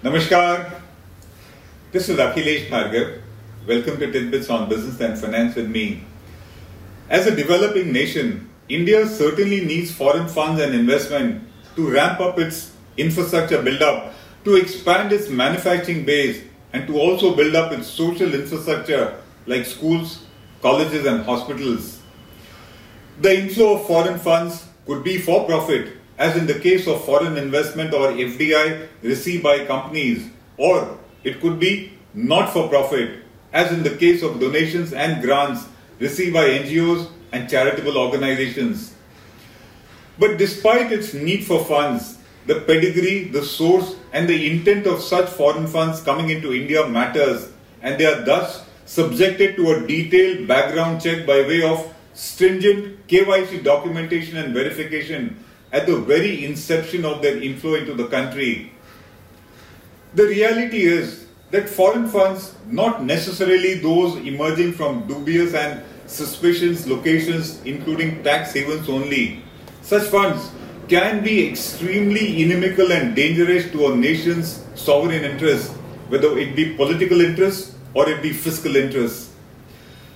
Namaskar. This is Akhilesh Bhargav. Welcome to Tidbits on Business and Finance with me. As a developing nation, India certainly needs foreign funds and investment to ramp up its infrastructure build up, to expand its manufacturing base, and to also build up its social infrastructure like schools, colleges, and hospitals. The inflow of foreign funds could be for profit as in the case of foreign investment or FDI received by companies, or it could be not for profit, as in the case of donations and grants received by NGOs and charitable organizations. But despite its need for funds, the pedigree, the source, and the intent of such foreign funds coming into India matters, and they are thus subjected to a detailed background check by way of stringent KYC documentation and verification at the very inception of their inflow into the country. The reality is that foreign funds, not necessarily those emerging from dubious and suspicious locations, including tax havens only, such funds can be extremely inimical and dangerous to a nation's sovereign interests, whether it be political interests or it be fiscal interests.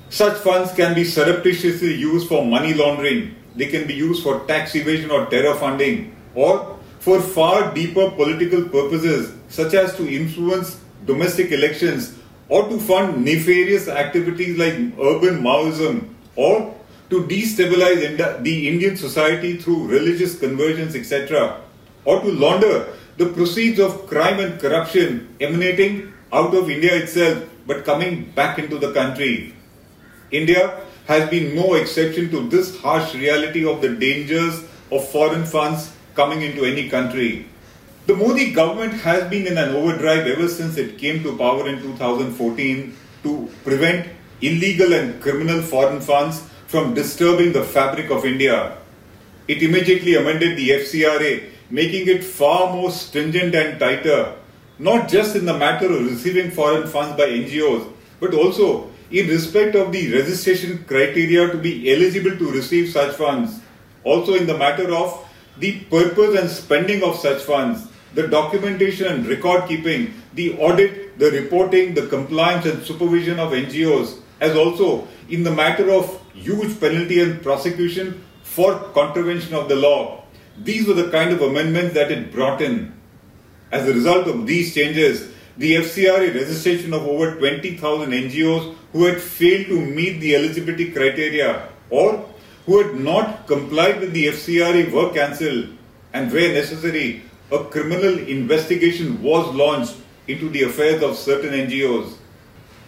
Such funds can be surreptitiously used for money laundering, they can be used for tax evasion or terror funding or for far deeper political purposes such as to influence domestic elections or to fund nefarious activities like urban Maoism or to destabilize the Indian society through religious conversions, etc., or to launder the proceeds of crime and corruption emanating out of India itself but coming back into the country. India has been no exception to this harsh reality of the dangers of foreign funds coming into any country. The Modi government has been in an overdrive ever since it came to power in 2014 to prevent illegal and criminal foreign funds from disturbing the fabric of India. It immediately amended the FCRA, making it far more stringent and tighter, not just in the matter of receiving foreign funds by NGOs, but also in respect of the registration criteria to be eligible to receive such funds. Also, in the matter of the purpose and spending of such funds, the documentation and record keeping, the audit, the reporting, the compliance and supervision of NGOs, as also in the matter of huge penalty and prosecution for contravention of the law. These were the kind of amendments that it brought in. As a result of these changes, the FCRA registration of over 20,000 NGOs who had failed to meet the eligibility criteria or who had not complied with the FCRA were cancelled and where necessary a criminal investigation was launched into the affairs of certain NGOs.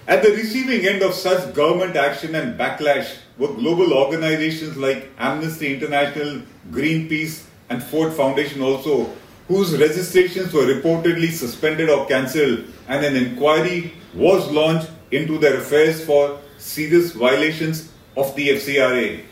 At the receiving end of such government action and backlash were global organizations like Amnesty International, Greenpeace, and Ford Foundation also, whose registrations were reportedly suspended or cancelled, and an inquiry was launched into their affairs for serious violations of the FCRA.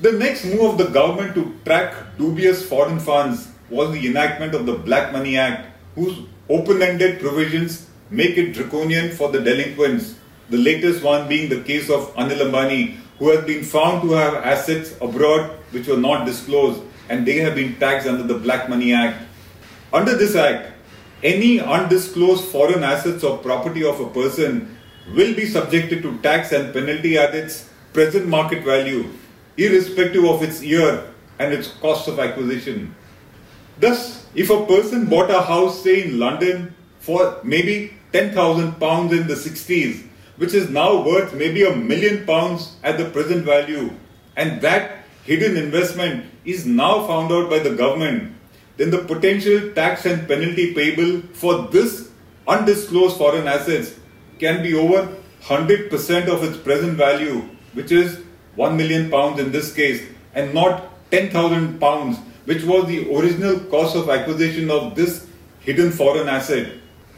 The next move of the government to track dubious foreign funds was the enactment of the Black Money Act, whose open ended provisions make it draconian for the delinquents. The latest one being the case of Anil Ambani, who has been found to have assets abroad which were not disclosed and they have been taxed under the Black Money Act. Under this act, any undisclosed foreign assets or property of a person will be subjected to tax and penalty at its present market value, irrespective of its year and its cost of acquisition. Thus, if a person bought a house, say in London, for maybe 10,000 pounds in the 60s, which is now worth maybe a million pounds at the present value, and that hidden investment is now found out by the government then the potential tax and penalty payable for this undisclosed foreign assets can be over 100% of its present value, which is 1 million pounds in this case, and not 10,000 pounds, which was the original cost of acquisition of this hidden foreign asset.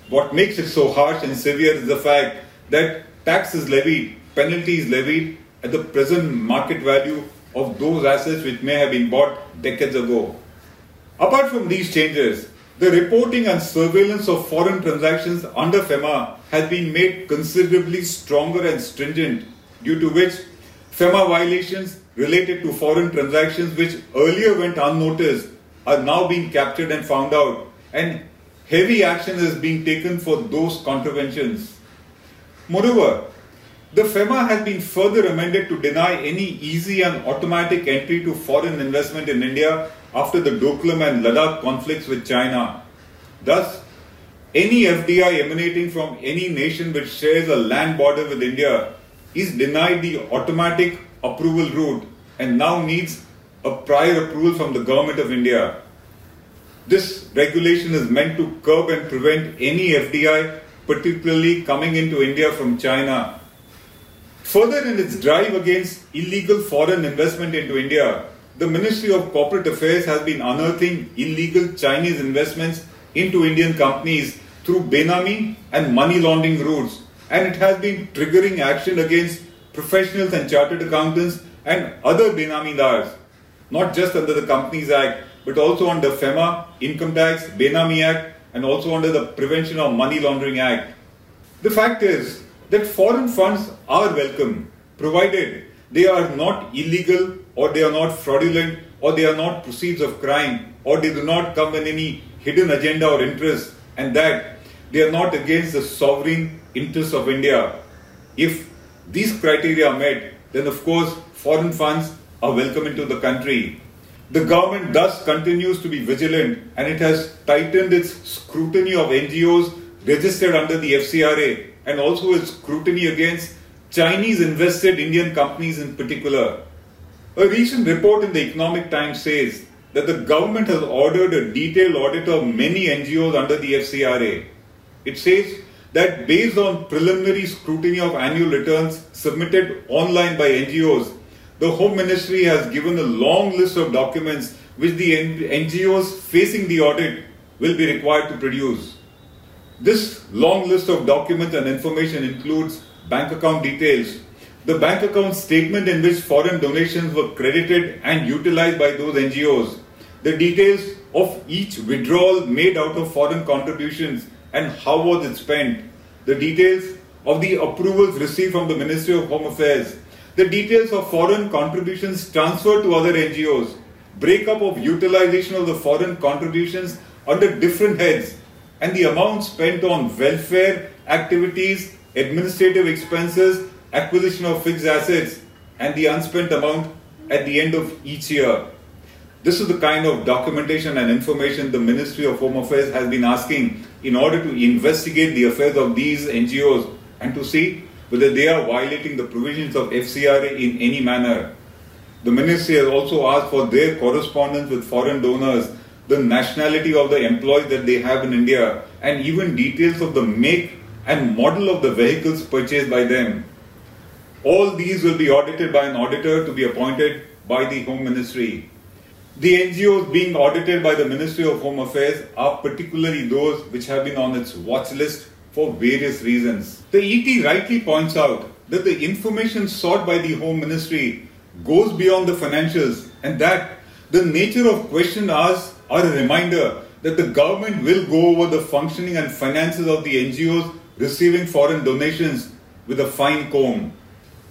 What makes it so harsh and severe is the fact that tax is levied, penalty is levied at the present market value of those assets which may have been bought decades ago. Apart from these changes, the reporting and surveillance of foreign transactions under FEMA has been made considerably stronger and stringent, due to which FEMA violations related to foreign transactions which earlier went unnoticed are now being captured and found out. And heavy action is being taken for those contraventions. Moreover, the FEMA has been further amended to deny any easy and automatic entry to foreign investment in India after the Doklam and Ladakh conflicts with China. Thus, any FDI emanating from any nation which shares a land border with India is denied the automatic approval route and now needs a prior approval from the Government of India. This regulation is meant to curb and prevent any FDI, particularly coming into India from China. Further, in its drive against illegal foreign investment into India, the Ministry of Corporate Affairs has been unearthing illegal Chinese investments into Indian companies through Benami and money laundering routes, and it has been triggering action against professionals and chartered accountants and other Benamidars, not just under the Companies Act, but also under FEMA, Income Tax, Benami Act, and also under the Prevention of Money Laundering Act. The fact is that foreign funds are welcome, provided they are not illegal or they are not fraudulent or they are not proceeds of crime or they do not come in any hidden agenda or interest and that they are not against the sovereign interests of India. If these criteria are met, then of course foreign funds are welcome into the country. The government thus continues to be vigilant and it has tightened its scrutiny of NGOs registered under the FCRA and also its scrutiny against Chinese invested Indian companies in particular. A recent report in the Economic Times says that the government has ordered a detailed audit of many NGOs under the FCRA. It says that based on preliminary scrutiny of annual returns submitted online by NGOs, the Home Ministry has given a long list of documents which the NGOs facing the audit will be required to produce. This long list of documents and information includes bank account details, the bank account statement in which foreign donations were credited and utilized by those NGOs, the details of each withdrawal made out of foreign contributions and how was it spent, the details of the approvals received from the Ministry of Home Affairs, the details of foreign contributions transferred to other NGOs, breakup of utilization of the foreign contributions under different heads, and the amount spent on welfare activities, administrative expenses, acquisition of fixed assets, and the unspent amount at the end of each year. This is the kind of documentation and information the Ministry of Home Affairs has been asking in order to investigate the affairs of these NGOs and to see whether they are violating the provisions of FCRA in any manner. The ministry has also asked for their correspondence with foreign donors, the nationality of the employees that they have in India, and even details of the make and model of the vehicles purchased by them. All these will be audited by an auditor to be appointed by the Home Ministry. The NGOs being audited by the Ministry of Home Affairs are particularly those which have been on its watch list for various reasons. The ET rightly points out that the information sought by the Home Ministry goes beyond the financials and that the nature of question asks are a reminder that the government will go over the functioning and finances of the NGOs receiving foreign donations with a fine comb.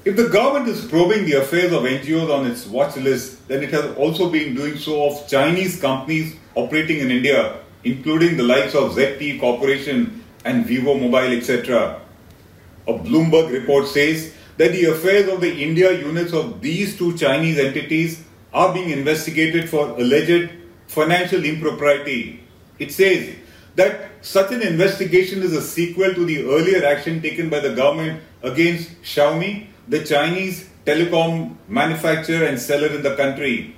If the government is probing the affairs of NGOs on its watch list, then it has also been doing so of Chinese companies operating in India, including the likes of ZTE Corporation and Vivo Mobile, etc. A Bloomberg report says that the affairs of the India units of these two Chinese entities are being investigated for alleged financial impropriety. It says that such an investigation is a sequel to the earlier action taken by the government against Xiaomi, the Chinese telecom manufacturer and seller in the country.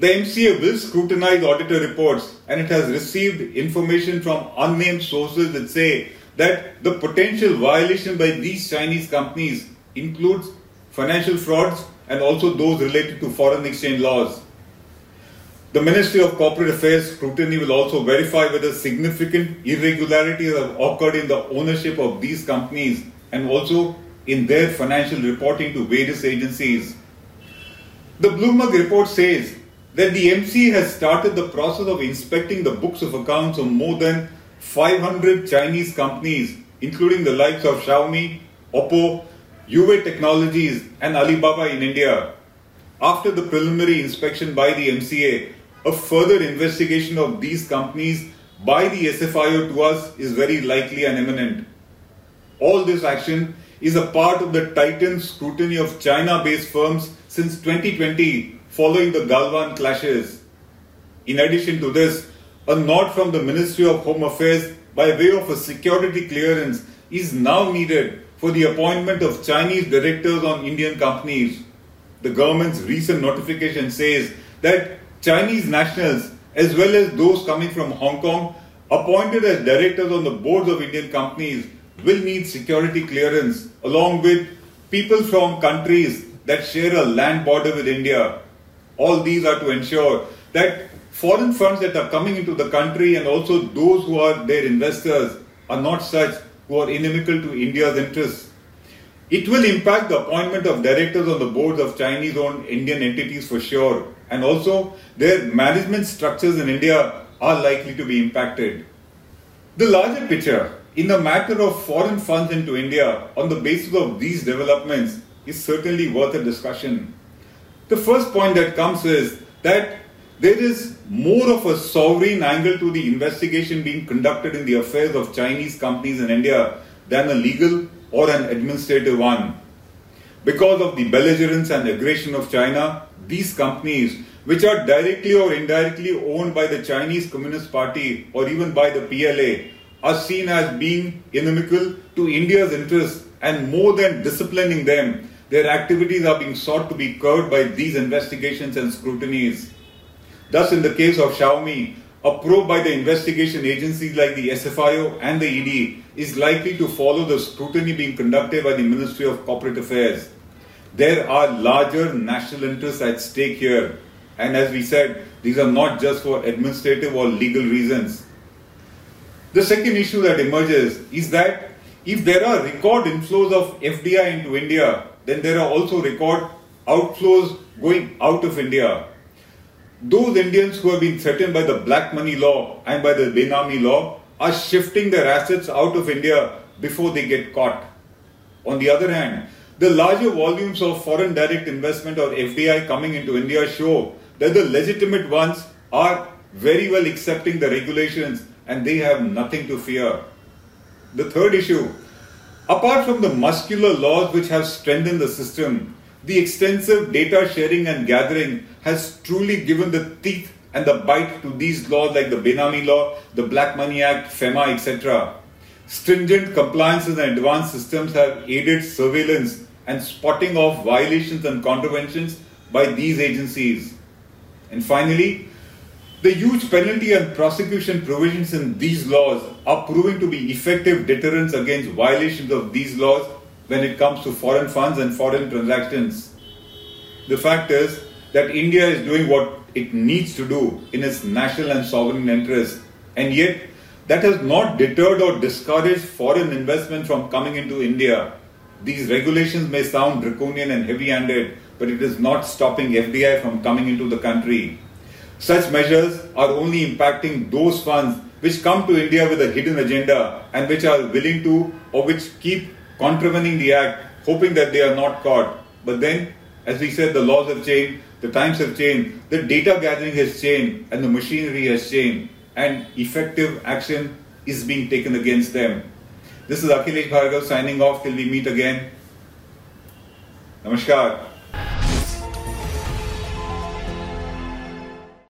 The MCA will scrutinize auditor reports and it has received information from unnamed sources that say that the potential violation by these Chinese companies includes financial frauds and also those related to foreign exchange laws. The Ministry of Corporate Affairs scrutiny will also verify whether significant irregularities have occurred in the ownership of these companies and also in their financial reporting to various agencies. The Bloomberg report says that the MC has started the process of inspecting the books of accounts of more than 500 Chinese companies, including the likes of Xiaomi, Oppo, Huawei Technologies, and Alibaba in India. After the preliminary inspection by the MCA, a further investigation of these companies by the SFIO to us is very likely and imminent. All this action is a part of the tightened scrutiny of China based firms since 2020 following the Galwan clashes. In addition to this, a nod from the Ministry of Home Affairs by way of a security clearance is now needed for the appointment of Chinese directors on Indian companies. The government's recent notification says that Chinese nationals, as well as those coming from Hong Kong, appointed as directors on the boards of Indian companies, will need security clearance along with people from countries that share a land border with India. All these are to ensure that foreign funds that are coming into the country and also those who are their investors are not such who are inimical to India's interests. It will impact the appointment of directors on the boards of Chinese owned Indian entities for sure, and also their management structures in India are likely to be impacted. The larger picture in the matter of foreign funds into India on the basis of these developments is certainly worth a discussion. The first point that comes is that there is more of a sovereign angle to the investigation being conducted in the affairs of Chinese companies in India than a legal or an administrative one. Because of the belligerence and aggression of China, these companies, which are directly or indirectly owned by the Chinese Communist Party or even by the PLA, are seen as being inimical to India's interests and more than disciplining them, their activities are being sought to be curbed by these investigations and scrutinies. Thus, in the case of Xiaomi, a probe by the investigation agencies like the SFIO and the ED is likely to follow the scrutiny being conducted by the Ministry of Corporate Affairs. There are larger national interests at stake here, and as we said, these are not just for administrative or legal reasons. The second issue that emerges is that if there are record inflows of FDI into India, then there are also record outflows going out of India those Indians who have been threatened by the black money law and by the Benami law are shifting their assets out of India before they get caught. On the other hand, the larger volumes of foreign direct investment or FDI coming into India show that the legitimate ones are very well accepting the regulations and they have nothing to fear. The third issue apart from the muscular laws which have strengthened the system, the extensive data sharing and gathering has truly given the teeth and the bite to these laws like the Benami law, the Black Money Act, FEMA, etc. Stringent compliances and advanced systems have aided surveillance and spotting of violations and contraventions by these agencies. And finally, the huge penalty and prosecution provisions in these laws are proving to be effective deterrents against violations of these laws when it comes to foreign funds and foreign transactions. The fact is that India is doing what it needs to do in its national and sovereign interest, and yet that has not deterred or discouraged foreign investment from coming into India. These regulations may sound draconian and heavy handed, but it is not stopping FDI from coming into the country. Such measures are only impacting those funds which come to India with a hidden agenda and which are willing to or which keep contravening the act, hoping that they are not caught. But then, as we said, the laws have changed, the times have changed, the data gathering has changed, and the machinery has changed, and effective action is being taken against them. This is Akhilesh Bhargav signing off till we meet again. Namaskar.